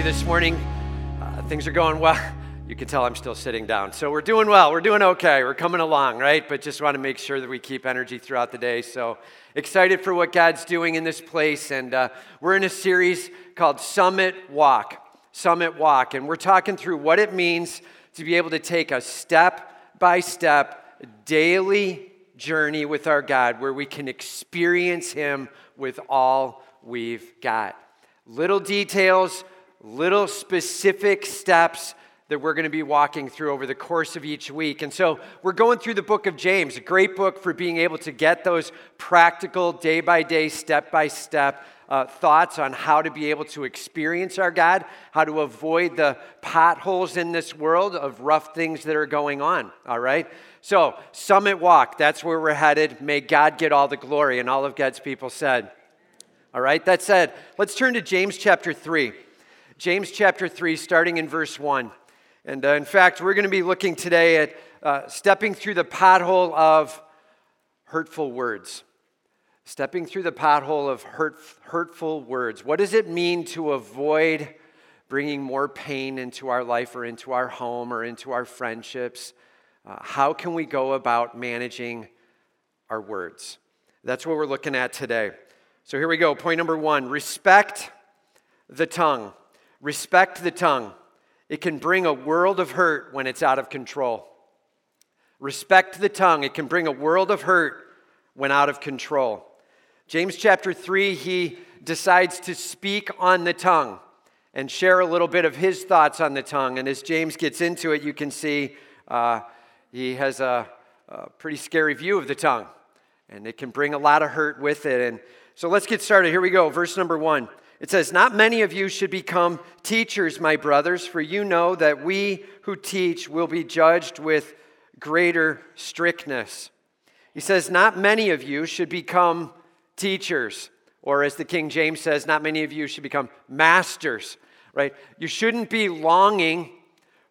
you this morning. Uh, things are going well. You can tell I'm still sitting down. So we're doing well. We're doing okay. We're coming along, right? But just want to make sure that we keep energy throughout the day. So excited for what God's doing in this place. And uh, we're in a series called Summit Walk. Summit Walk. And we're talking through what it means to be able to take a step by step, daily journey with our God where we can experience Him with all we've got. Little details, little specific steps that we're going to be walking through over the course of each week. And so we're going through the book of James, a great book for being able to get those practical, day by day, step by step uh, thoughts on how to be able to experience our God, how to avoid the potholes in this world of rough things that are going on. All right? So, Summit Walk, that's where we're headed. May God get all the glory. And all of God's people said, all right, that said, let's turn to James chapter 3. James chapter 3, starting in verse 1. And uh, in fact, we're going to be looking today at uh, stepping through the pothole of hurtful words. Stepping through the pothole of hurt, hurtful words. What does it mean to avoid bringing more pain into our life or into our home or into our friendships? Uh, how can we go about managing our words? That's what we're looking at today. So here we go. Point number one respect the tongue. Respect the tongue. It can bring a world of hurt when it's out of control. Respect the tongue. It can bring a world of hurt when out of control. James chapter 3, he decides to speak on the tongue and share a little bit of his thoughts on the tongue. And as James gets into it, you can see uh, he has a, a pretty scary view of the tongue, and it can bring a lot of hurt with it. And so let's get started. Here we go. Verse number one. It says, Not many of you should become teachers, my brothers, for you know that we who teach will be judged with greater strictness. He says, Not many of you should become teachers, or as the King James says, not many of you should become masters, right? You shouldn't be longing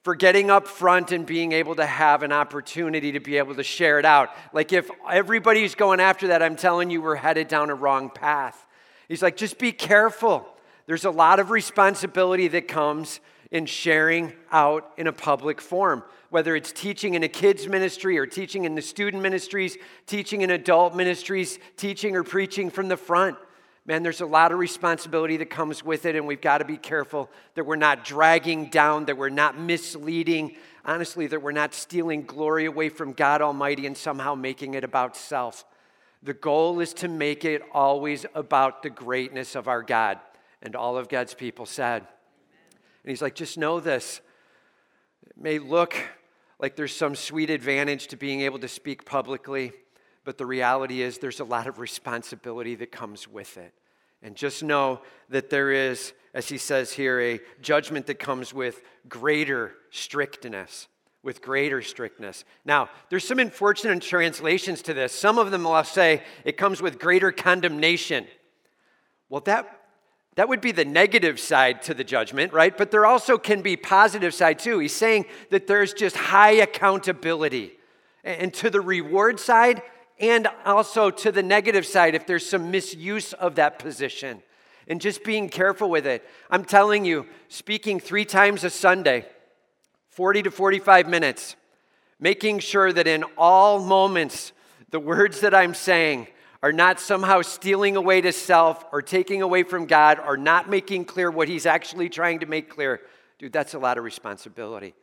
for getting up front and being able to have an opportunity to be able to share it out. Like if everybody's going after that, I'm telling you, we're headed down a wrong path. He's like, just be careful. There's a lot of responsibility that comes in sharing out in a public forum, whether it's teaching in a kids' ministry or teaching in the student ministries, teaching in adult ministries, teaching or preaching from the front man, there's a lot of responsibility that comes with it, and we've got to be careful that we're not dragging down, that we're not misleading, honestly, that we're not stealing glory away from God Almighty and somehow making it about self. The goal is to make it always about the greatness of our God. And all of God's people said. And he's like, just know this. It may look like there's some sweet advantage to being able to speak publicly, but the reality is there's a lot of responsibility that comes with it. And just know that there is, as he says here, a judgment that comes with greater strictness. With greater strictness. Now, there's some unfortunate translations to this. Some of them will say it comes with greater condemnation. Well, that, that would be the negative side to the judgment, right? But there also can be positive side too. He's saying that there's just high accountability. And to the reward side, and also to the negative side if there's some misuse of that position and just being careful with it. I'm telling you, speaking three times a Sunday, 40 to 45 minutes, making sure that in all moments, the words that I'm saying are not somehow stealing away to self or taking away from God or not making clear what He's actually trying to make clear. Dude, that's a lot of responsibility.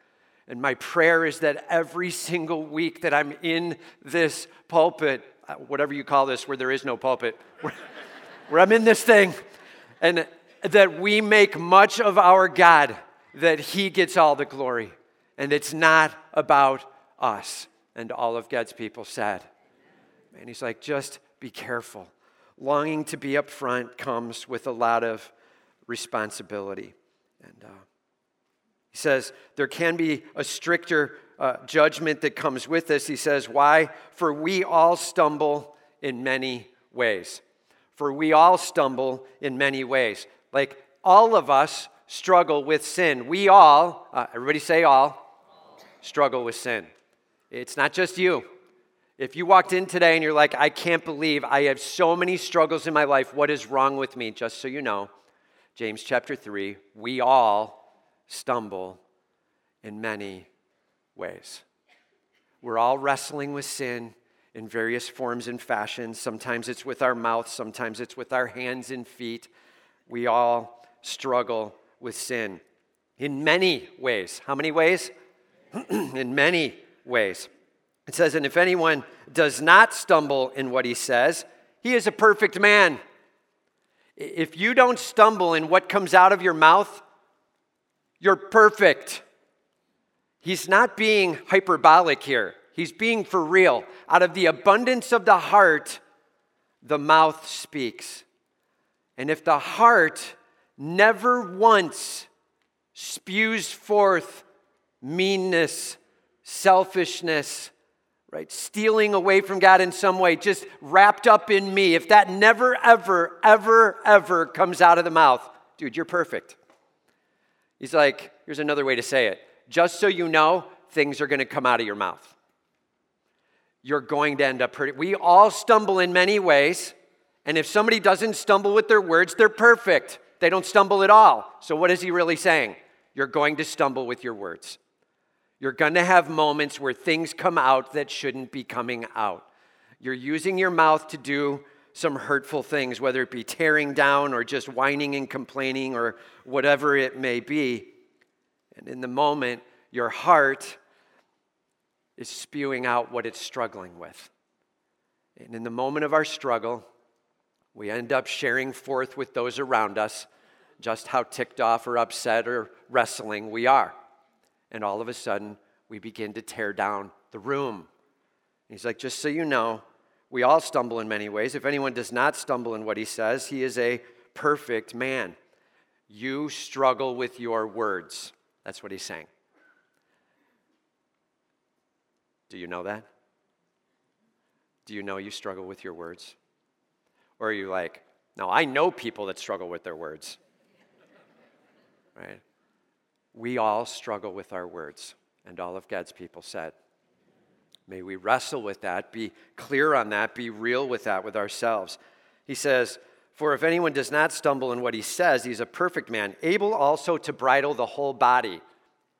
And my prayer is that every single week that I'm in this pulpit, uh, whatever you call this, where there is no pulpit, where, where I'm in this thing, and that we make much of our God, that He gets all the glory. And it's not about us. And all of God's people said. And He's like, just be careful. Longing to be up front comes with a lot of responsibility. And, uh, he says there can be a stricter uh, judgment that comes with this. He says, Why? For we all stumble in many ways. For we all stumble in many ways. Like all of us struggle with sin. We all, uh, everybody say all, struggle with sin. It's not just you. If you walked in today and you're like, I can't believe I have so many struggles in my life, what is wrong with me? Just so you know, James chapter 3, we all stumble in many ways. We're all wrestling with sin in various forms and fashions. Sometimes it's with our mouth, sometimes it's with our hands and feet. We all struggle with sin in many ways. How many ways? in many ways. It says, and if anyone does not stumble in what he says, he is a perfect man. If you don't stumble in what comes out of your mouth, you're perfect. He's not being hyperbolic here, he's being for real. Out of the abundance of the heart, the mouth speaks. And if the heart never once spews forth meanness, selfishness, right? Stealing away from God in some way, just wrapped up in me. If that never, ever, ever, ever comes out of the mouth, dude, you're perfect. He's like, here's another way to say it. Just so you know, things are going to come out of your mouth. You're going to end up pretty. We all stumble in many ways. And if somebody doesn't stumble with their words, they're perfect. They don't stumble at all. So, what is he really saying? You're going to stumble with your words. You're going to have moments where things come out that shouldn't be coming out. You're using your mouth to do some hurtful things, whether it be tearing down or just whining and complaining or whatever it may be. And in the moment, your heart is spewing out what it's struggling with. And in the moment of our struggle, we end up sharing forth with those around us just how ticked off or upset or wrestling we are. And all of a sudden, we begin to tear down the room. He's like, just so you know, we all stumble in many ways. If anyone does not stumble in what he says, he is a perfect man. You struggle with your words. That's what he's saying. Do you know that? Do you know you struggle with your words? Or are you like, no, I know people that struggle with their words? right? We all struggle with our words, and all of God's people said. May we wrestle with that, be clear on that, be real with that with ourselves. He says, For if anyone does not stumble in what he says, he's a perfect man, able also to bridle the whole body.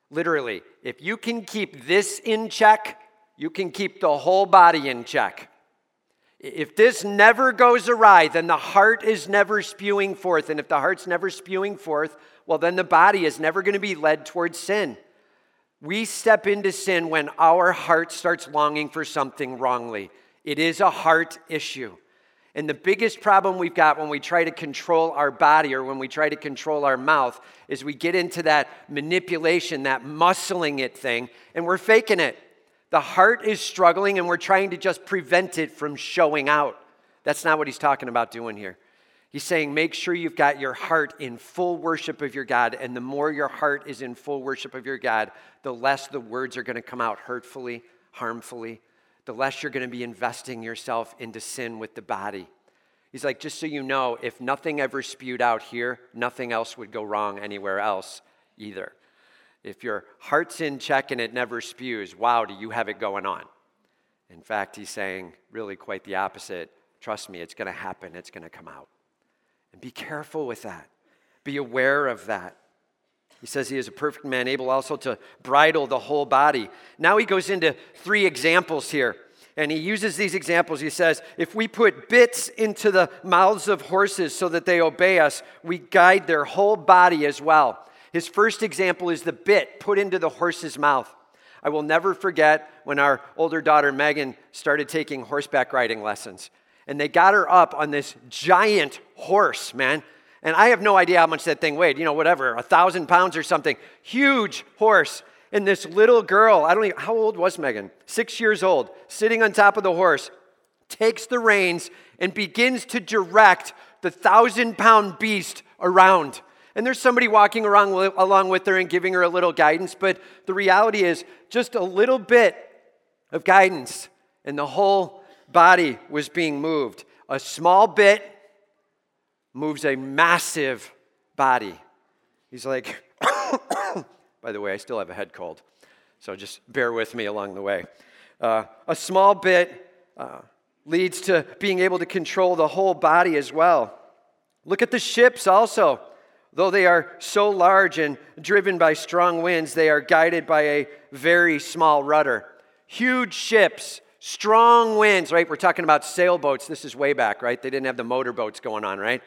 Literally, if you can keep this in check, you can keep the whole body in check. If this never goes awry, then the heart is never spewing forth. And if the heart's never spewing forth, well, then the body is never going to be led towards sin. We step into sin when our heart starts longing for something wrongly. It is a heart issue. And the biggest problem we've got when we try to control our body or when we try to control our mouth is we get into that manipulation, that muscling it thing, and we're faking it. The heart is struggling and we're trying to just prevent it from showing out. That's not what he's talking about doing here. He's saying, make sure you've got your heart in full worship of your God. And the more your heart is in full worship of your God, the less the words are going to come out hurtfully, harmfully, the less you're going to be investing yourself into sin with the body. He's like, just so you know, if nothing ever spewed out here, nothing else would go wrong anywhere else either. If your heart's in check and it never spews, wow, do you have it going on? In fact, he's saying really quite the opposite. Trust me, it's going to happen, it's going to come out. And be careful with that. Be aware of that. He says he is a perfect man, able also to bridle the whole body. Now he goes into three examples here. And he uses these examples. He says, if we put bits into the mouths of horses so that they obey us, we guide their whole body as well. His first example is the bit put into the horse's mouth. I will never forget when our older daughter Megan started taking horseback riding lessons. And they got her up on this giant horse, man. And I have no idea how much that thing weighed, you know, whatever, a thousand pounds or something. Huge horse. And this little girl, I don't even, how old was Megan? Six years old, sitting on top of the horse, takes the reins and begins to direct the thousand pound beast around. And there's somebody walking around along with her and giving her a little guidance, but the reality is just a little bit of guidance, and the whole body was being moved. A small bit moves a massive body. He's like, by the way, I still have a head cold, so just bear with me along the way. Uh, a small bit uh, leads to being able to control the whole body as well. Look at the ships also. Though they are so large and driven by strong winds, they are guided by a very small rudder. Huge ships, strong winds, right? We're talking about sailboats. This is way back, right? They didn't have the motorboats going on, right?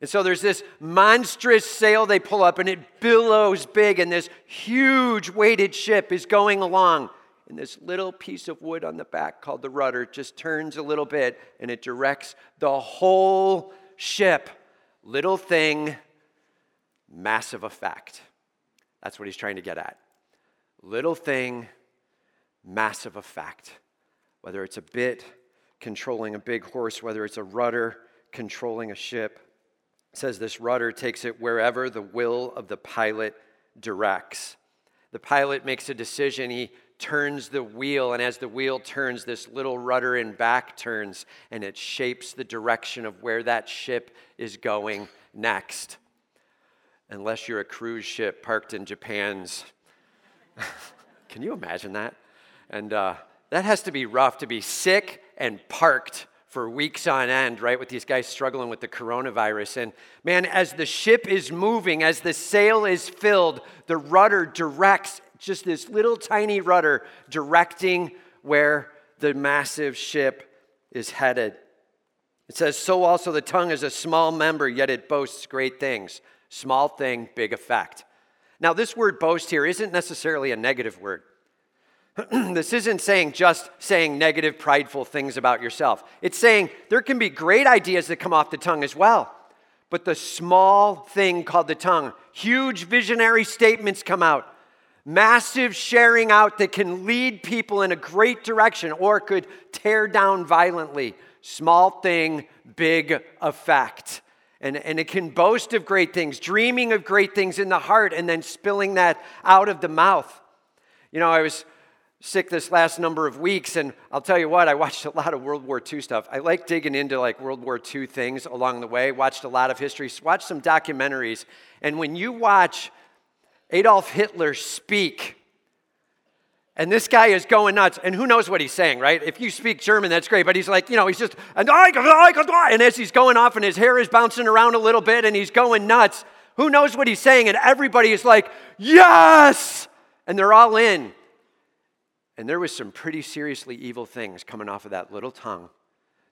And so there's this monstrous sail they pull up, and it billows big, and this huge weighted ship is going along. And this little piece of wood on the back called the rudder just turns a little bit, and it directs the whole ship. Little thing, massive effect. That's what he's trying to get at. Little thing, massive effect. Whether it's a bit controlling a big horse, whether it's a rudder controlling a ship says this rudder takes it wherever the will of the pilot directs. The pilot makes a decision, he turns the wheel, and as the wheel turns, this little rudder in back turns, and it shapes the direction of where that ship is going next. Unless you're a cruise ship parked in Japan's. Can you imagine that? And uh, that has to be rough to be sick and parked for weeks on end, right, with these guys struggling with the coronavirus. And man, as the ship is moving, as the sail is filled, the rudder directs just this little tiny rudder directing where the massive ship is headed. It says, So also the tongue is a small member, yet it boasts great things. Small thing, big effect. Now, this word boast here isn't necessarily a negative word. this isn't saying just saying negative, prideful things about yourself. It's saying there can be great ideas that come off the tongue as well. But the small thing called the tongue, huge visionary statements come out, massive sharing out that can lead people in a great direction or could tear down violently. Small thing, big effect. And, and it can boast of great things, dreaming of great things in the heart, and then spilling that out of the mouth. You know, I was sick this last number of weeks, and I'll tell you what, I watched a lot of World War II stuff. I like digging into like World War II things along the way, watched a lot of history, watched some documentaries. And when you watch Adolf Hitler speak, and this guy is going nuts, and who knows what he's saying, right? If you speak German, that's great, but he's like, you know, he's just, and as he's going off, and his hair is bouncing around a little bit, and he's going nuts, who knows what he's saying? And everybody is like, yes! And they're all in. And there was some pretty seriously evil things coming off of that little tongue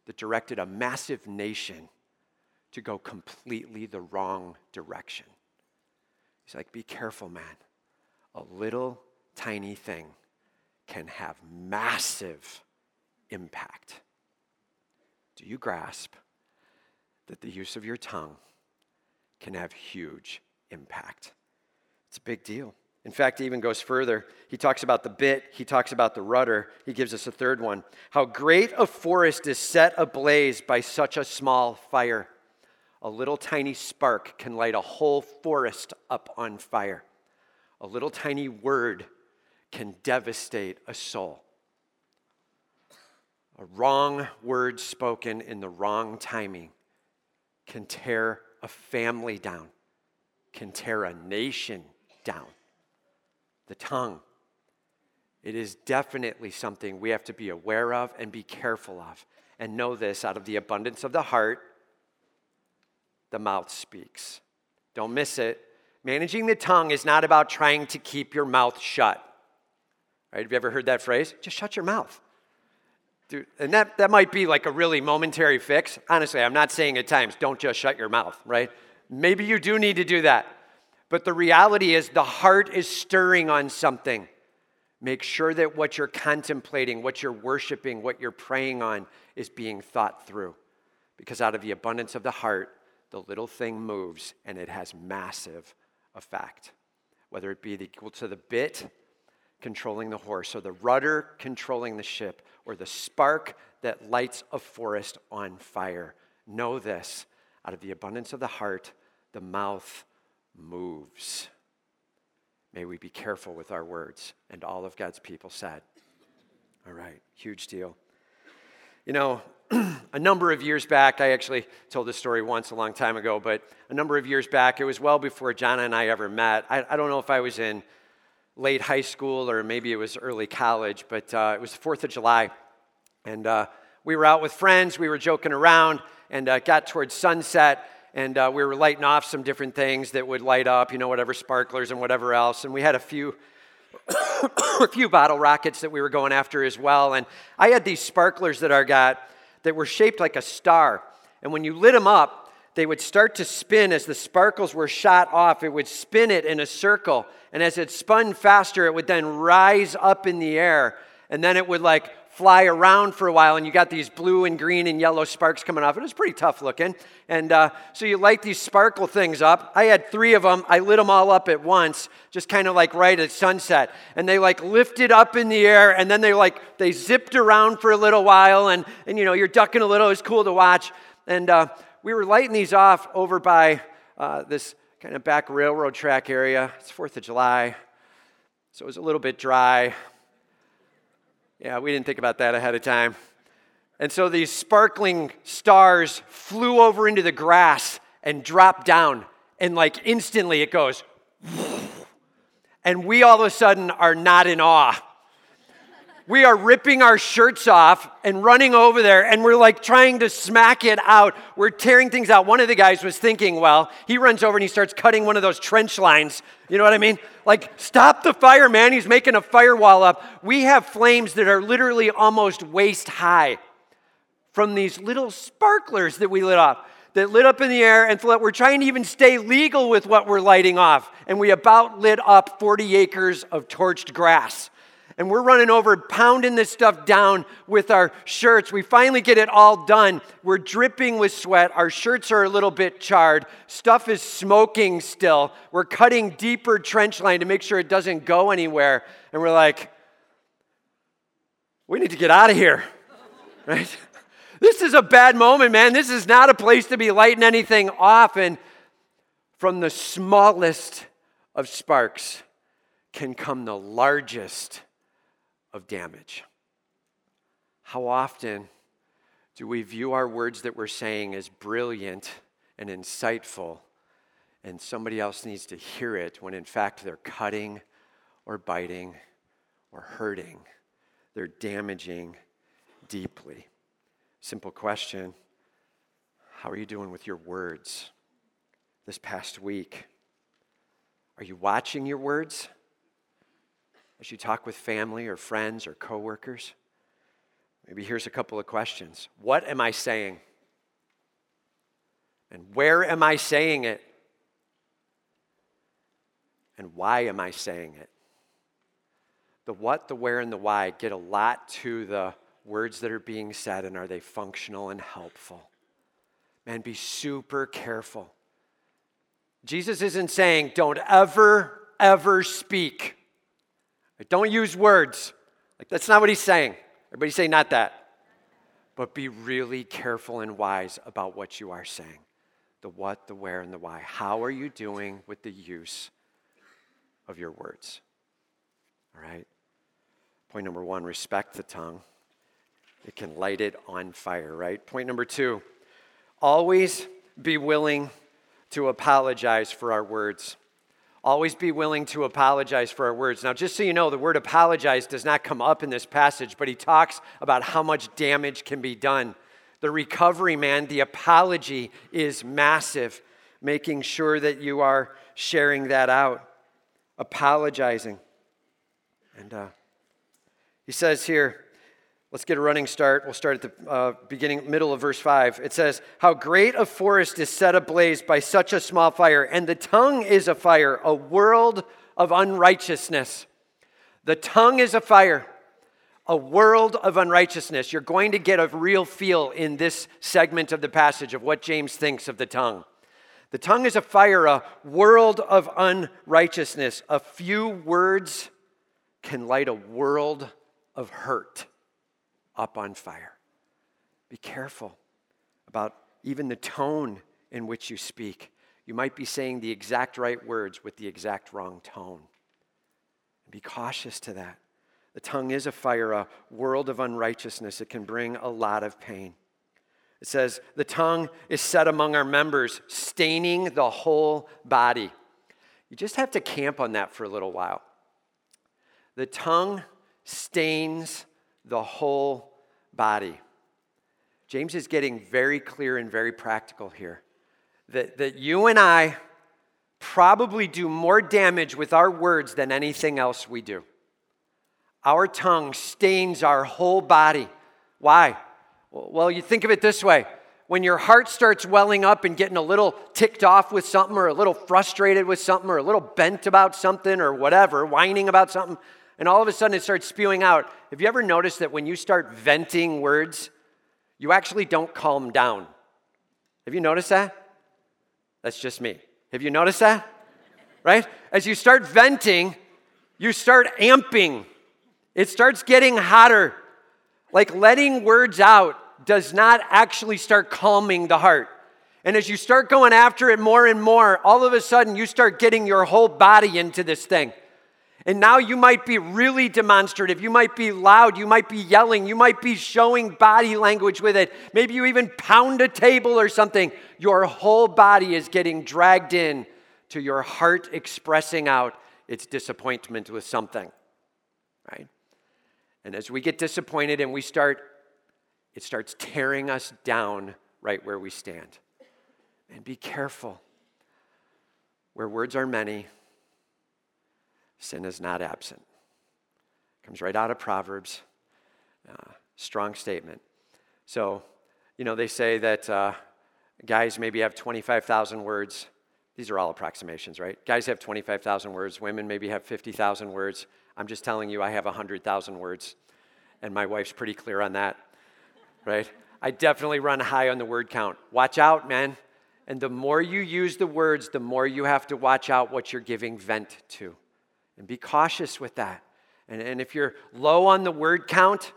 that directed a massive nation to go completely the wrong direction. He's like, be careful, man. A little tiny thing can have massive impact. Do you grasp that the use of your tongue can have huge impact? It's a big deal. In fact, he even goes further. He talks about the bit, he talks about the rudder. He gives us a third one. How great a forest is set ablaze by such a small fire. A little tiny spark can light a whole forest up on fire. A little tiny word can devastate a soul. A wrong word spoken in the wrong timing can tear a family down, can tear a nation down the tongue. It is definitely something we have to be aware of and be careful of. And know this out of the abundance of the heart, the mouth speaks. Don't miss it. Managing the tongue is not about trying to keep your mouth shut. Right? Have you ever heard that phrase? Just shut your mouth. Dude, and that, that might be like a really momentary fix. Honestly, I'm not saying at times, don't just shut your mouth, right? Maybe you do need to do that. But the reality is, the heart is stirring on something. Make sure that what you're contemplating, what you're worshiping, what you're praying on is being thought through. Because out of the abundance of the heart, the little thing moves and it has massive effect. Whether it be equal to the bit controlling the horse, or the rudder controlling the ship, or the spark that lights a forest on fire. Know this out of the abundance of the heart, the mouth moves. May we be careful with our words. And all of God's people said, All right, huge deal. You know, a number of years back, I actually told this story once a long time ago, but a number of years back, it was well before John and I ever met. I, I don't know if I was in late high school or maybe it was early college, but uh, it was the 4th of July. And uh, we were out with friends, we were joking around, and uh, got towards sunset and uh, we were lighting off some different things that would light up, you know, whatever sparklers and whatever else. And we had a few. a few bottle rockets that we were going after as well. And I had these sparklers that I got that were shaped like a star. And when you lit them up, they would start to spin as the sparkles were shot off. It would spin it in a circle. And as it spun faster, it would then rise up in the air. And then it would like fly around for a while, and you got these blue and green and yellow sparks coming off. It was pretty tough looking. And uh, so you light these sparkle things up. I had three of them. I lit them all up at once, just kind of like right at sunset. And they like lifted up in the air, and then they like they zipped around for a little while, and and you know you're ducking a little. It was cool to watch. And uh, we were lighting these off over by uh, this kind of back railroad track area. It's Fourth of July, so it was a little bit dry. Yeah, we didn't think about that ahead of time. And so these sparkling stars flew over into the grass and dropped down. And like instantly it goes, and we all of a sudden are not in awe we are ripping our shirts off and running over there and we're like trying to smack it out. We're tearing things out. One of the guys was thinking, well, he runs over and he starts cutting one of those trench lines. You know what I mean? Like, stop the fire, man. He's making a firewall up. We have flames that are literally almost waist high from these little sparklers that we lit off that lit up in the air and we're trying to even stay legal with what we're lighting off. And we about lit up 40 acres of torched grass and we're running over, pounding this stuff down with our shirts. We finally get it all done. We're dripping with sweat. Our shirts are a little bit charred. Stuff is smoking still. We're cutting deeper trench line to make sure it doesn't go anywhere. And we're like, we need to get out of here, right? This is a bad moment, man. This is not a place to be lighting anything off. And from the smallest of sparks can come the largest of damage. How often do we view our words that we're saying as brilliant and insightful, and somebody else needs to hear it when in fact they're cutting or biting or hurting? They're damaging deeply. Simple question How are you doing with your words this past week? Are you watching your words? As you talk with family or friends or coworkers? Maybe here's a couple of questions. What am I saying? And where am I saying it? And why am I saying it? The what, the where, and the why get a lot to the words that are being said and are they functional and helpful? Man, be super careful. Jesus isn't saying, don't ever, ever speak. Don't use words. Like that's not what he's saying. Everybody say not that. But be really careful and wise about what you are saying. The what, the where, and the why. How are you doing with the use of your words? All right? Point number one respect the tongue. It can light it on fire, right? Point number two always be willing to apologize for our words. Always be willing to apologize for our words. Now, just so you know, the word apologize does not come up in this passage, but he talks about how much damage can be done. The recovery, man, the apology is massive, making sure that you are sharing that out, apologizing. And uh, he says here, Let's get a running start. We'll start at the uh, beginning, middle of verse 5. It says, How great a forest is set ablaze by such a small fire, and the tongue is a fire, a world of unrighteousness. The tongue is a fire, a world of unrighteousness. You're going to get a real feel in this segment of the passage of what James thinks of the tongue. The tongue is a fire, a world of unrighteousness. A few words can light a world of hurt up on fire. Be careful about even the tone in which you speak. You might be saying the exact right words with the exact wrong tone. Be cautious to that. The tongue is a fire, a world of unrighteousness. It can bring a lot of pain. It says, The tongue is set among our members, staining the whole body. You just have to camp on that for a little while. The tongue stains the whole body. James is getting very clear and very practical here that, that you and I probably do more damage with our words than anything else we do. Our tongue stains our whole body. Why? Well, you think of it this way when your heart starts welling up and getting a little ticked off with something, or a little frustrated with something, or a little bent about something, or whatever, whining about something, and all of a sudden it starts spewing out. Have you ever noticed that when you start venting words, you actually don't calm down? Have you noticed that? That's just me. Have you noticed that? Right? As you start venting, you start amping. It starts getting hotter. Like letting words out does not actually start calming the heart. And as you start going after it more and more, all of a sudden you start getting your whole body into this thing. And now you might be really demonstrative. You might be loud. You might be yelling. You might be showing body language with it. Maybe you even pound a table or something. Your whole body is getting dragged in to your heart expressing out its disappointment with something. Right? And as we get disappointed and we start it starts tearing us down right where we stand. And be careful. Where words are many, sin is not absent. Comes right out of Proverbs. Uh, strong statement. So, you know, they say that uh, guys maybe have 25,000 words. These are all approximations, right? Guys have 25,000 words. Women maybe have 50,000 words. I'm just telling you, I have 100,000 words. And my wife's pretty clear on that right? I definitely run high on the word count. Watch out, man. And the more you use the words, the more you have to watch out what you're giving vent to. And be cautious with that. And, and if you're low on the word count,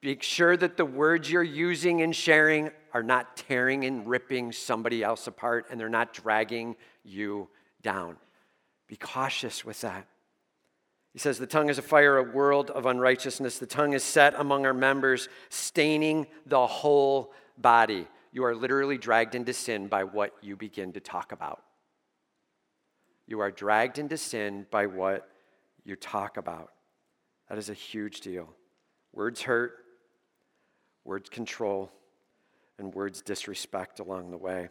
be sure that the words you're using and sharing are not tearing and ripping somebody else apart and they're not dragging you down. Be cautious with that. He says, The tongue is a fire, a world of unrighteousness. The tongue is set among our members, staining the whole body. You are literally dragged into sin by what you begin to talk about. You are dragged into sin by what you talk about. That is a huge deal. Words hurt, words control, and words disrespect along the way.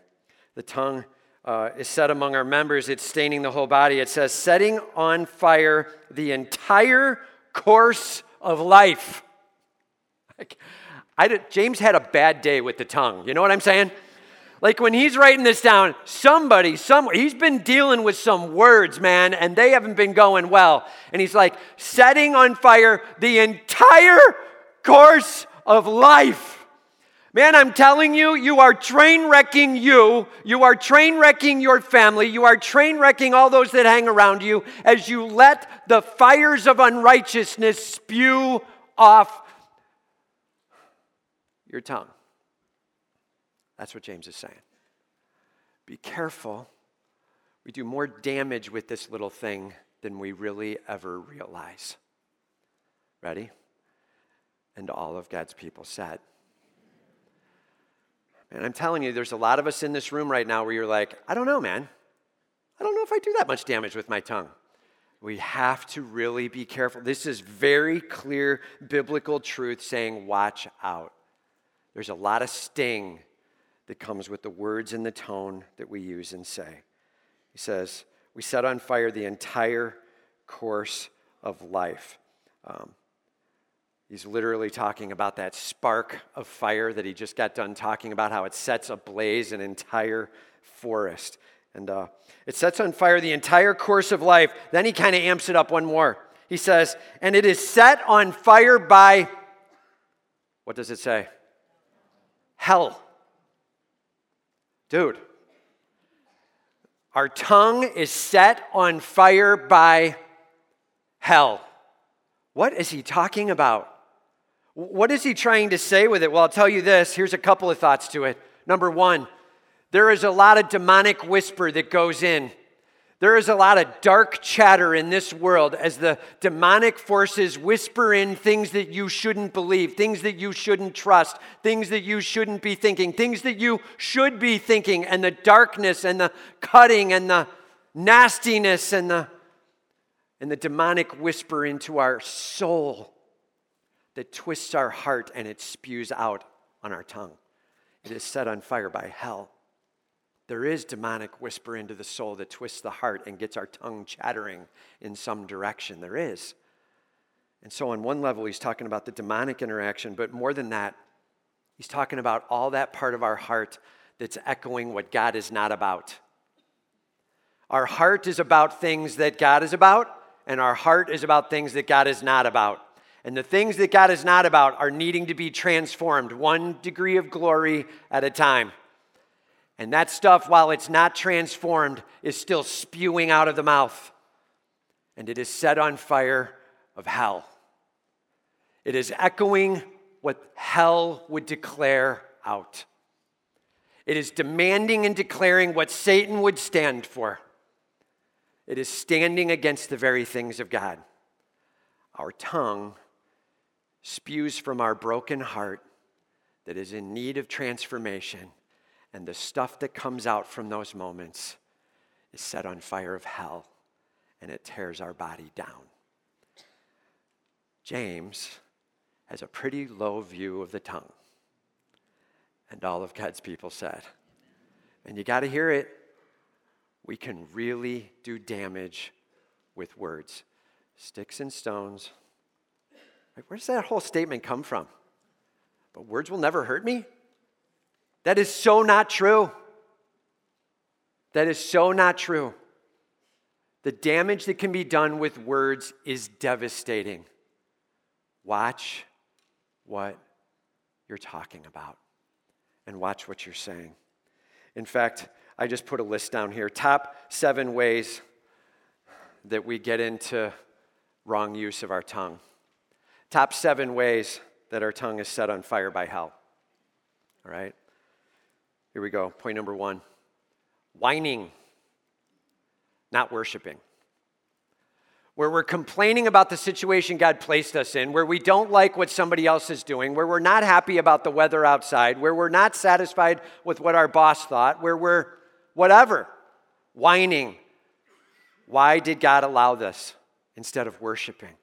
The tongue uh, is set among our members, it's staining the whole body. It says, setting on fire the entire course of life. Like, I did, James had a bad day with the tongue. You know what I'm saying? Like when he's writing this down, somebody, somewhere, he's been dealing with some words, man, and they haven't been going well. And he's like, setting on fire the entire course of life. Man, I'm telling you, you are train wrecking you. You are train wrecking your family. You are train wrecking all those that hang around you as you let the fires of unrighteousness spew off your tongue. That's what James is saying. Be careful. We do more damage with this little thing than we really ever realize. Ready? And all of God's people said, and I'm telling you, there's a lot of us in this room right now where you're like, I don't know, man. I don't know if I do that much damage with my tongue. We have to really be careful. This is very clear biblical truth saying, watch out. There's a lot of sting that comes with the words and the tone that we use and say. He says, We set on fire the entire course of life. Um, He's literally talking about that spark of fire that he just got done talking about, how it sets ablaze an entire forest. And uh, it sets on fire the entire course of life. Then he kind of amps it up one more. He says, and it is set on fire by, what does it say? Hell. Dude, our tongue is set on fire by hell. What is he talking about? What is he trying to say with it? Well, I'll tell you this. Here's a couple of thoughts to it. Number one, there is a lot of demonic whisper that goes in. There is a lot of dark chatter in this world as the demonic forces whisper in things that you shouldn't believe, things that you shouldn't trust, things that you shouldn't be thinking, things that you should be thinking, and the darkness and the cutting and the nastiness and the, and the demonic whisper into our soul that twists our heart and it spews out on our tongue. It is set on fire by hell. There is demonic whisper into the soul that twists the heart and gets our tongue chattering in some direction. There is. And so, on one level, he's talking about the demonic interaction, but more than that, he's talking about all that part of our heart that's echoing what God is not about. Our heart is about things that God is about, and our heart is about things that God is not about. And the things that God is not about are needing to be transformed one degree of glory at a time. And that stuff, while it's not transformed, is still spewing out of the mouth. And it is set on fire of hell. It is echoing what hell would declare out. It is demanding and declaring what Satan would stand for. It is standing against the very things of God. Our tongue spews from our broken heart that is in need of transformation, and the stuff that comes out from those moments is set on fire of hell, and it tears our body down. James has a pretty low view of the tongue. And all of God's people said, and you got to hear it, we can really do damage with words. Sticks and stones where does that whole statement come from? But words will never hurt me? That is so not true. That is so not true. The damage that can be done with words is devastating. Watch what you're talking about and watch what you're saying. In fact, I just put a list down here top seven ways that we get into wrong use of our tongue. Top seven ways that our tongue is set on fire by hell. All right? Here we go. Point number one whining, not worshiping. Where we're complaining about the situation God placed us in, where we don't like what somebody else is doing, where we're not happy about the weather outside, where we're not satisfied with what our boss thought, where we're whatever, whining. Why did God allow this instead of worshiping?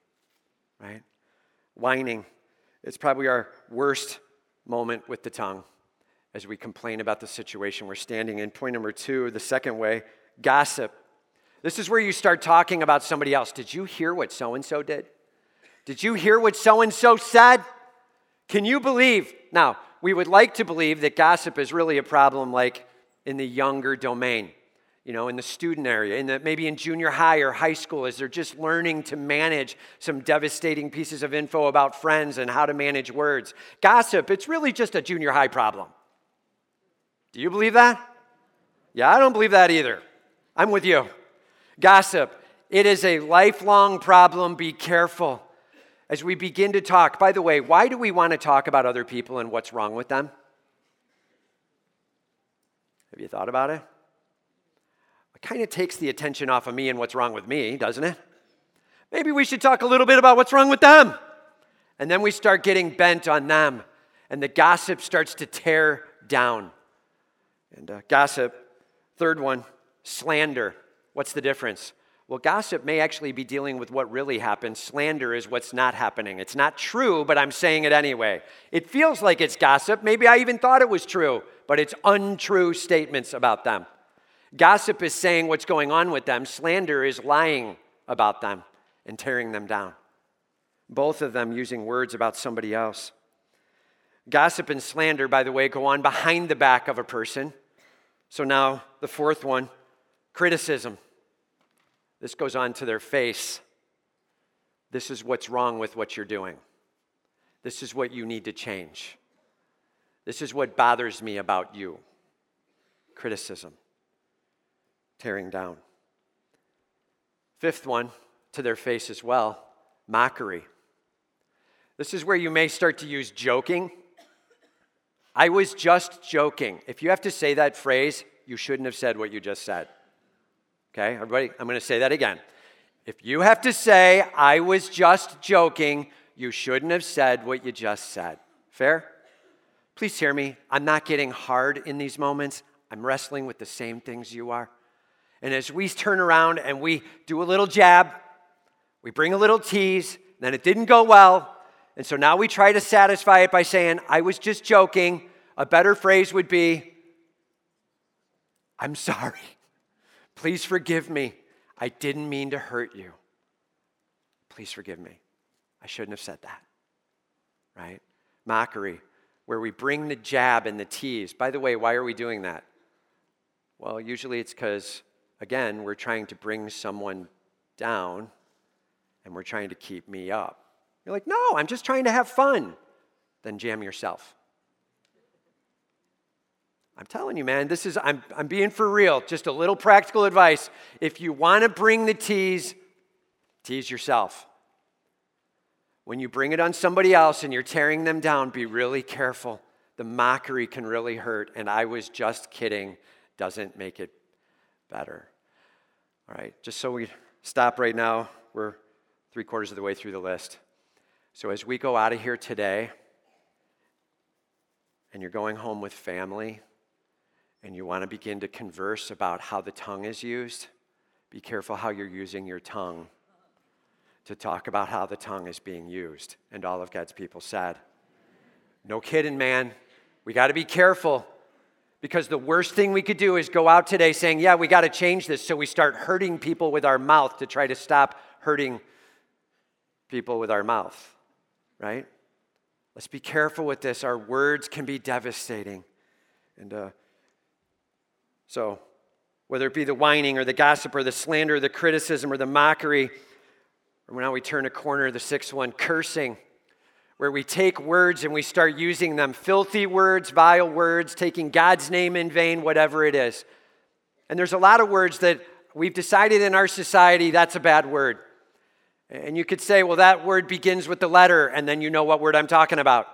Right? whining. It's probably our worst moment with the tongue as we complain about the situation we're standing in. Point number two, the second way, gossip. This is where you start talking about somebody else. Did you hear what so and so did? Did you hear what so and so said? Can you believe? Now, we would like to believe that gossip is really a problem like in the younger domain you know, in the student area, in the, maybe in junior high or high school, as they're just learning to manage some devastating pieces of info about friends and how to manage words. Gossip, it's really just a junior high problem. Do you believe that? Yeah, I don't believe that either. I'm with you. Gossip, it is a lifelong problem. Be careful as we begin to talk. By the way, why do we want to talk about other people and what's wrong with them? Have you thought about it? It kind of takes the attention off of me and what's wrong with me, doesn't it? Maybe we should talk a little bit about what's wrong with them. And then we start getting bent on them, and the gossip starts to tear down. And uh, gossip, third one, slander. What's the difference? Well, gossip may actually be dealing with what really happened. Slander is what's not happening. It's not true, but I'm saying it anyway. It feels like it's gossip. Maybe I even thought it was true, but it's untrue statements about them. Gossip is saying what's going on with them, slander is lying about them and tearing them down. Both of them using words about somebody else. Gossip and slander, by the way, go on behind the back of a person. So now the fourth one criticism. This goes on to their face. This is what's wrong with what you're doing. This is what you need to change. This is what bothers me about you. Criticism tearing down. Fifth one, to their face as well mockery. This is where you may start to use joking. I was just joking. If you have to say that phrase, you shouldn't have said what you just said. Okay, everybody, I'm going to say that again. If you have to say, I was just joking, you shouldn't have said what you just said. Fair? Please hear me. I'm not getting hard in these moments. I'm wrestling with the same things you are. And as we turn around and we do a little jab, we bring a little tease, then it didn't go well. And so now we try to satisfy it by saying, I was just joking. A better phrase would be, I'm sorry. Please forgive me. I didn't mean to hurt you. Please forgive me. I shouldn't have said that. Right? Mockery, where we bring the jab and the tease. By the way, why are we doing that? Well, usually it's because, again, we're trying to bring someone down and we're trying to keep me up. You're like, no, I'm just trying to have fun. Then jam yourself. I'm telling you, man, this is, I'm, I'm being for real. Just a little practical advice. If you want to bring the tease, tease yourself. When you bring it on somebody else and you're tearing them down, be really careful. The mockery can really hurt, and I was just kidding doesn't make it better. All right, just so we stop right now, we're three quarters of the way through the list. So as we go out of here today, and you're going home with family, and you want to begin to converse about how the tongue is used, be careful how you're using your tongue to talk about how the tongue is being used. And all of God's people said, No kidding, man. We got to be careful because the worst thing we could do is go out today saying, Yeah, we got to change this. So we start hurting people with our mouth to try to stop hurting people with our mouth, right? Let's be careful with this. Our words can be devastating. And, uh, so, whether it be the whining or the gossip or the slander or the criticism or the mockery, or now we turn a corner, the sixth one, cursing, where we take words and we start using them filthy words, vile words, taking God's name in vain, whatever it is. And there's a lot of words that we've decided in our society that's a bad word. And you could say, well, that word begins with the letter, and then you know what word I'm talking about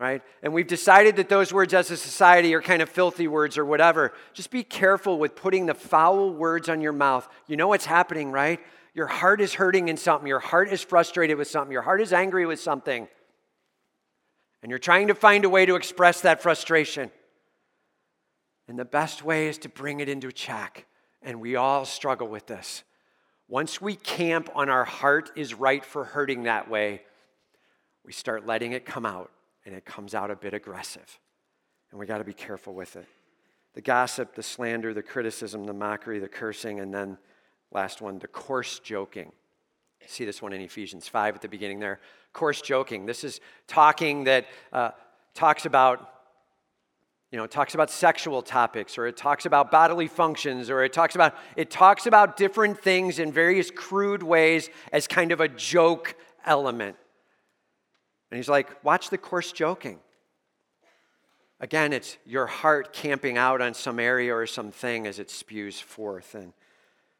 right? And we've decided that those words as a society are kind of filthy words or whatever. Just be careful with putting the foul words on your mouth. You know what's happening, right? Your heart is hurting in something, your heart is frustrated with something, your heart is angry with something. And you're trying to find a way to express that frustration. And the best way is to bring it into check. And we all struggle with this. Once we camp on our heart is right for hurting that way, we start letting it come out and it comes out a bit aggressive. And we got to be careful with it. The gossip, the slander, the criticism, the mockery, the cursing, and then last one, the coarse joking. See this one in Ephesians 5 at the beginning there. Coarse joking. This is talking that uh, talks about you know, it talks about sexual topics or it talks about bodily functions or it talks about it talks about different things in various crude ways as kind of a joke element. And he's like, watch the coarse joking. Again, it's your heart camping out on some area or something as it spews forth. And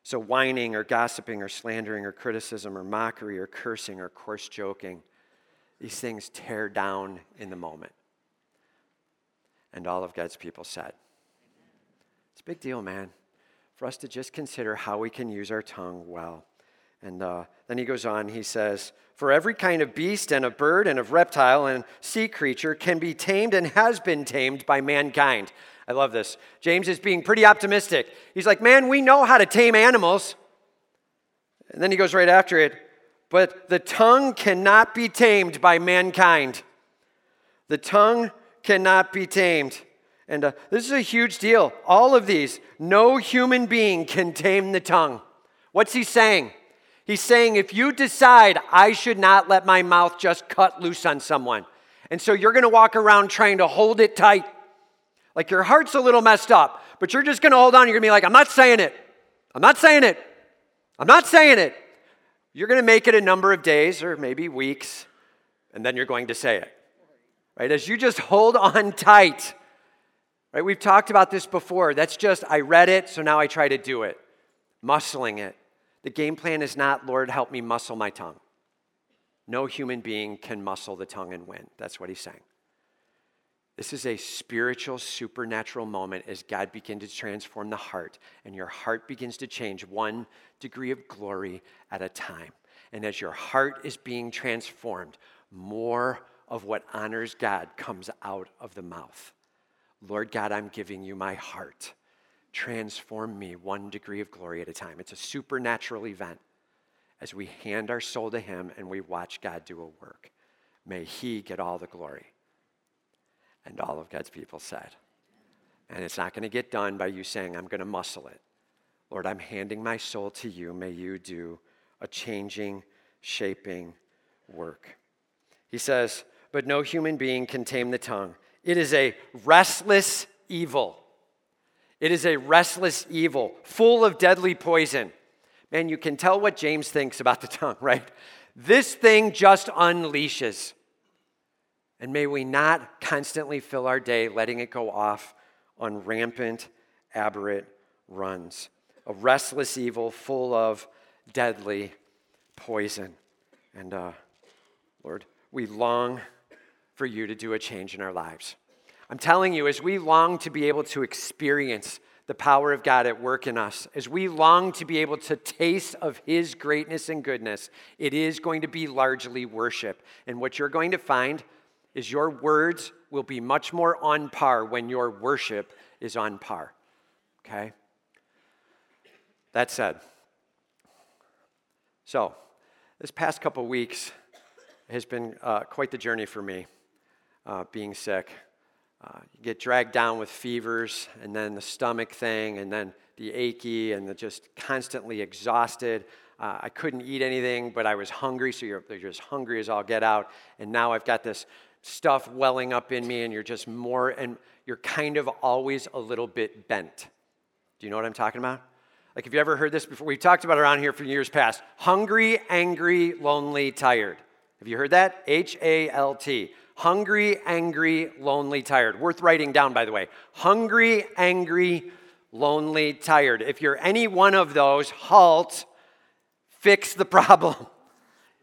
so, whining or gossiping or slandering or criticism or mockery or cursing or coarse joking, these things tear down in the moment. And all of God's people said, It's a big deal, man, for us to just consider how we can use our tongue well. And uh, then he goes on, he says, For every kind of beast and of bird and of reptile and sea creature can be tamed and has been tamed by mankind. I love this. James is being pretty optimistic. He's like, Man, we know how to tame animals. And then he goes right after it, but the tongue cannot be tamed by mankind. The tongue cannot be tamed. And uh, this is a huge deal. All of these, no human being can tame the tongue. What's he saying? He's saying, if you decide I should not let my mouth just cut loose on someone, and so you're going to walk around trying to hold it tight, like your heart's a little messed up, but you're just going to hold on. You're going to be like, I'm not saying it. I'm not saying it. I'm not saying it. You're going to make it a number of days or maybe weeks, and then you're going to say it. Right? As you just hold on tight. Right? We've talked about this before. That's just, I read it, so now I try to do it. Muscling it. The game plan is not, Lord, help me muscle my tongue. No human being can muscle the tongue and win. That's what he's saying. This is a spiritual, supernatural moment as God begins to transform the heart, and your heart begins to change one degree of glory at a time. And as your heart is being transformed, more of what honors God comes out of the mouth. Lord God, I'm giving you my heart transform me one degree of glory at a time. It's a supernatural event as we hand our soul to Him and we watch God do a work. May He get all the glory. And all of God's people said, And it's not going to get done by you saying, I'm going to muscle it. Lord, I'm handing my soul to you. May you do a changing, shaping work. He says, But no human being can tame the tongue. It is a restless evil. It is a restless evil, full of deadly poison. Man, you can tell what James thinks about the tongue, right? This thing just unleashes. And may we not constantly fill our day letting it go off on rampant, aberrant runs. A restless evil full of deadly poison. And uh, Lord, we long for you to do a change in our lives. I'm telling you, as we long to be able to experience the power of God at work in us, as we long to be able to taste of His greatness and goodness, it is going to be largely worship. And what you're going to find is your words will be much more on par when your worship is on par. Okay? That said, so this past couple weeks has been uh, quite the journey for me, uh, being sick. Uh, you get dragged down with fevers, and then the stomach thing, and then the achy, and the just constantly exhausted. Uh, I couldn't eat anything, but I was hungry, so you're, you're just hungry as all get out. And now I've got this stuff welling up in me, and you're just more, and you're kind of always a little bit bent. Do you know what I'm talking about? Like, have you ever heard this before? We've talked about it around here for years past. Hungry, angry, lonely, tired. Have you heard that? H A L T. Hungry, angry, lonely, tired. Worth writing down, by the way. Hungry, angry, lonely, tired. If you're any one of those, halt, fix the problem.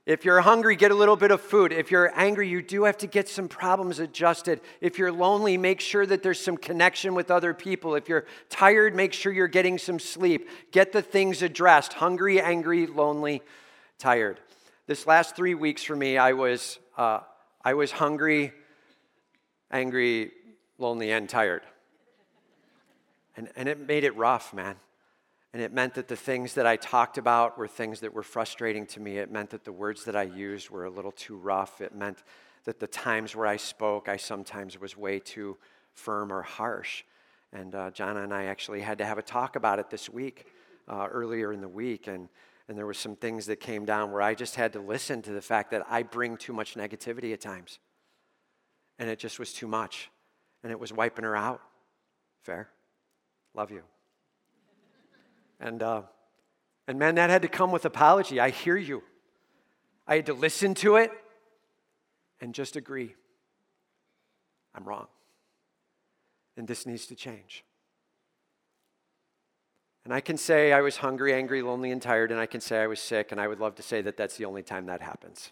If you're hungry, get a little bit of food. If you're angry, you do have to get some problems adjusted. If you're lonely, make sure that there's some connection with other people. If you're tired, make sure you're getting some sleep. Get the things addressed hungry, angry, lonely, tired. This last three weeks for me, I was, uh, I was hungry, angry, lonely, and tired. And, and it made it rough, man. And it meant that the things that I talked about were things that were frustrating to me. It meant that the words that I used were a little too rough. It meant that the times where I spoke, I sometimes was way too firm or harsh. And uh, Jana and I actually had to have a talk about it this week, uh, earlier in the week. And, and there were some things that came down where I just had to listen to the fact that I bring too much negativity at times. And it just was too much. And it was wiping her out. Fair? Love you. And, uh, and man, that had to come with apology. I hear you. I had to listen to it and just agree. I'm wrong. And this needs to change. And I can say I was hungry, angry, lonely, and tired, and I can say I was sick, and I would love to say that that's the only time that happens.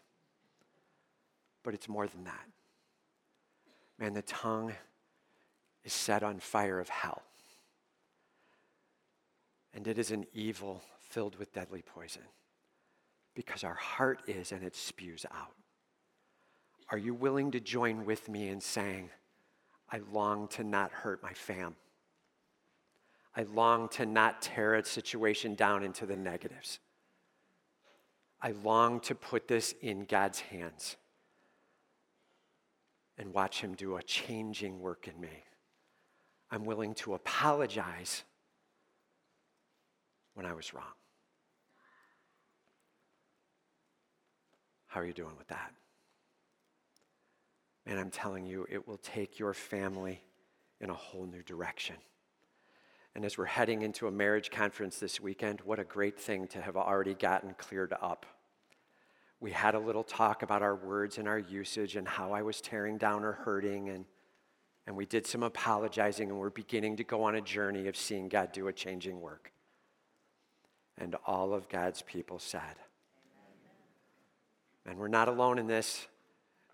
But it's more than that. Man, the tongue is set on fire of hell and it is an evil filled with deadly poison because our heart is and it spews out. Are you willing to join with me in saying, I long to not hurt my fam? I long to not tear a situation down into the negatives. I long to put this in God's hands and watch Him do a changing work in me. I'm willing to apologize when I was wrong. How are you doing with that? And I'm telling you, it will take your family in a whole new direction. And as we're heading into a marriage conference this weekend, what a great thing to have already gotten cleared up. We had a little talk about our words and our usage and how I was tearing down or hurting, and, and we did some apologizing, and we're beginning to go on a journey of seeing God do a changing work. And all of God's people said, And we're not alone in this.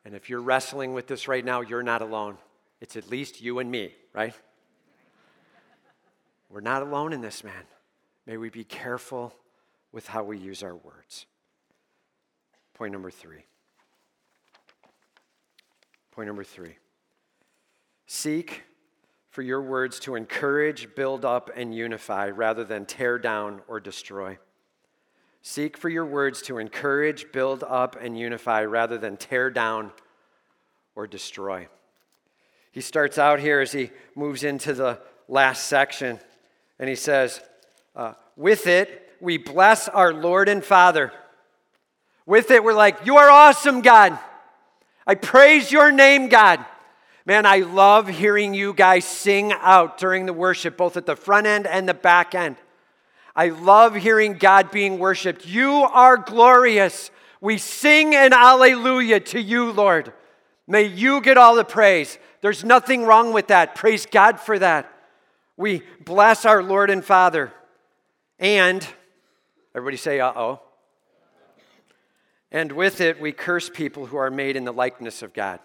And if you're wrestling with this right now, you're not alone. It's at least you and me, right? We're not alone in this, man. May we be careful with how we use our words. Point number three. Point number three. Seek for your words to encourage, build up, and unify rather than tear down or destroy. Seek for your words to encourage, build up, and unify rather than tear down or destroy. He starts out here as he moves into the last section. And he says, uh, With it, we bless our Lord and Father. With it, we're like, You are awesome, God. I praise your name, God. Man, I love hearing you guys sing out during the worship, both at the front end and the back end. I love hearing God being worshiped. You are glorious. We sing an alleluia to you, Lord. May you get all the praise. There's nothing wrong with that. Praise God for that. We bless our Lord and Father. And, everybody say, uh oh. And with it, we curse people who are made in the likeness of God.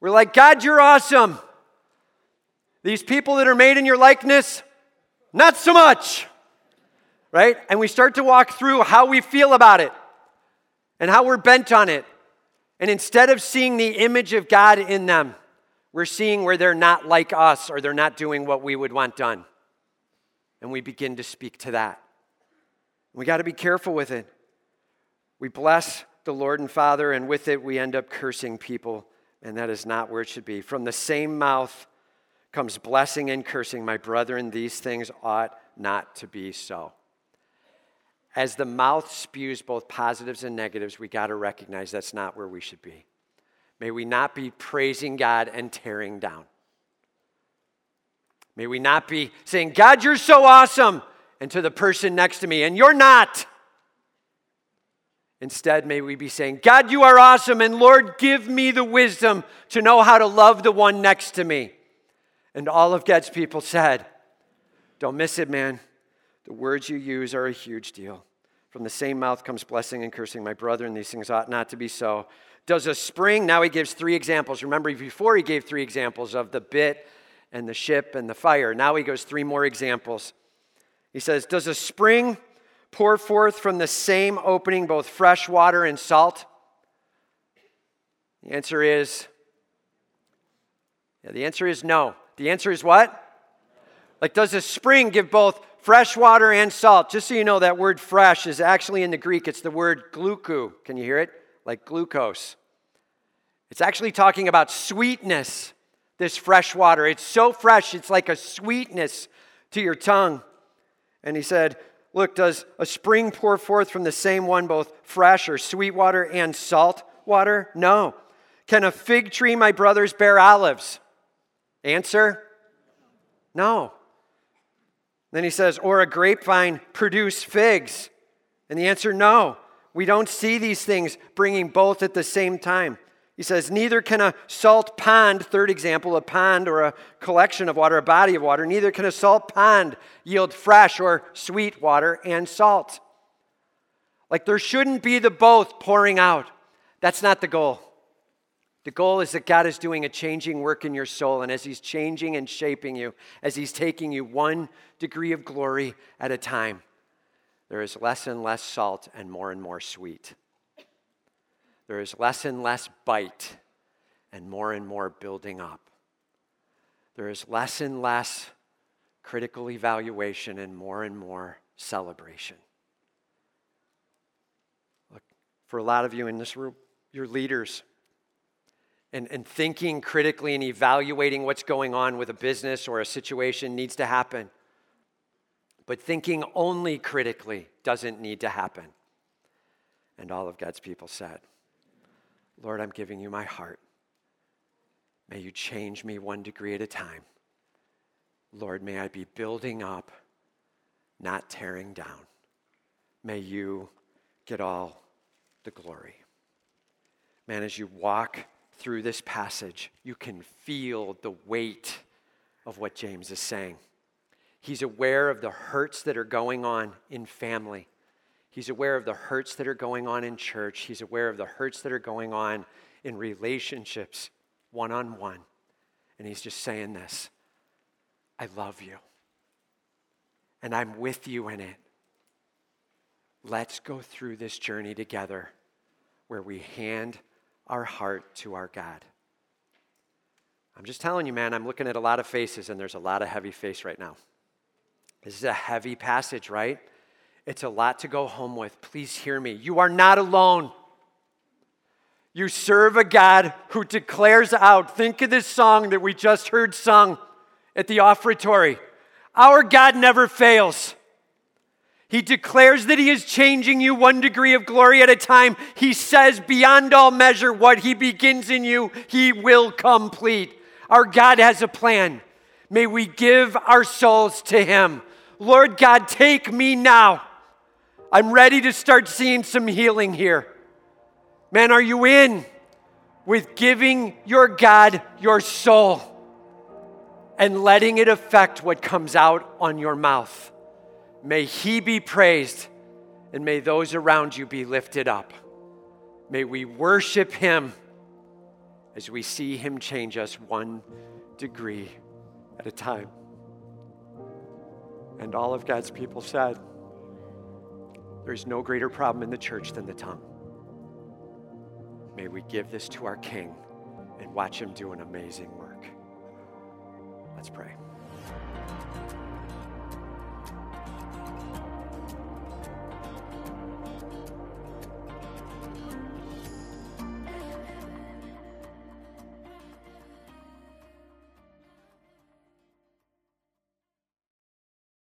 We're like, God, you're awesome. These people that are made in your likeness, not so much. Right? And we start to walk through how we feel about it and how we're bent on it. And instead of seeing the image of God in them, we're seeing where they're not like us or they're not doing what we would want done. And we begin to speak to that. We got to be careful with it. We bless the Lord and Father, and with it, we end up cursing people and that is not where it should be. From the same mouth comes blessing and cursing. My brethren, these things ought not to be so. As the mouth spews both positives and negatives, we got to recognize that's not where we should be. May we not be praising God and tearing down. May we not be saying, God, you're so awesome, and to the person next to me, and you're not. Instead, may we be saying, God, you are awesome, and Lord, give me the wisdom to know how to love the one next to me. And all of God's people said, Don't miss it, man. The words you use are a huge deal. From the same mouth comes blessing and cursing. My brother, and these things ought not to be so. Does a spring, now he gives three examples. Remember, before he gave three examples of the bit and the ship and the fire. Now he goes three more examples. He says, Does a spring pour forth from the same opening both fresh water and salt? The answer is yeah, the answer is no. The answer is what? Like, does a spring give both fresh water and salt? Just so you know, that word fresh is actually in the Greek, it's the word glucou. Can you hear it? Like glucose. It's actually talking about sweetness, this fresh water. It's so fresh, it's like a sweetness to your tongue. And he said, Look, does a spring pour forth from the same one both fresh or sweet water and salt water? No. Can a fig tree, my brothers, bear olives? Answer no. Then he says, or a grapevine produce figs? And the answer no. We don't see these things bringing both at the same time. He says, Neither can a salt pond, third example, a pond or a collection of water, a body of water, neither can a salt pond yield fresh or sweet water and salt. Like there shouldn't be the both pouring out. That's not the goal. The goal is that God is doing a changing work in your soul, and as He's changing and shaping you, as He's taking you one degree of glory at a time, there is less and less salt and more and more sweet there is less and less bite and more and more building up. There is less and less critical evaluation and more and more celebration. Look, for a lot of you in this room, you're leaders. And, and thinking critically and evaluating what's going on with a business or a situation needs to happen. But thinking only critically doesn't need to happen. And all of God's people said, Lord, I'm giving you my heart. May you change me one degree at a time. Lord, may I be building up, not tearing down. May you get all the glory. Man, as you walk through this passage, you can feel the weight of what James is saying. He's aware of the hurts that are going on in family. He's aware of the hurts that are going on in church. He's aware of the hurts that are going on in relationships, one on one. And he's just saying this I love you. And I'm with you in it. Let's go through this journey together where we hand our heart to our God. I'm just telling you, man, I'm looking at a lot of faces, and there's a lot of heavy face right now. This is a heavy passage, right? It's a lot to go home with. Please hear me. You are not alone. You serve a God who declares out. Think of this song that we just heard sung. at the offertory. Our God never fails. He declares that He is changing you one degree of glory at a time. He says, beyond all measure, what He begins in you, He will complete. Our God has a plan. May we give our souls to Him. Lord God, take me now. I'm ready to start seeing some healing here. Man, are you in with giving your God your soul and letting it affect what comes out on your mouth? May He be praised and may those around you be lifted up. May we worship Him as we see Him change us one degree at a time. And all of God's people said, There's no greater problem in the church than the tongue. May we give this to our King and watch Him do an amazing work. Let's pray.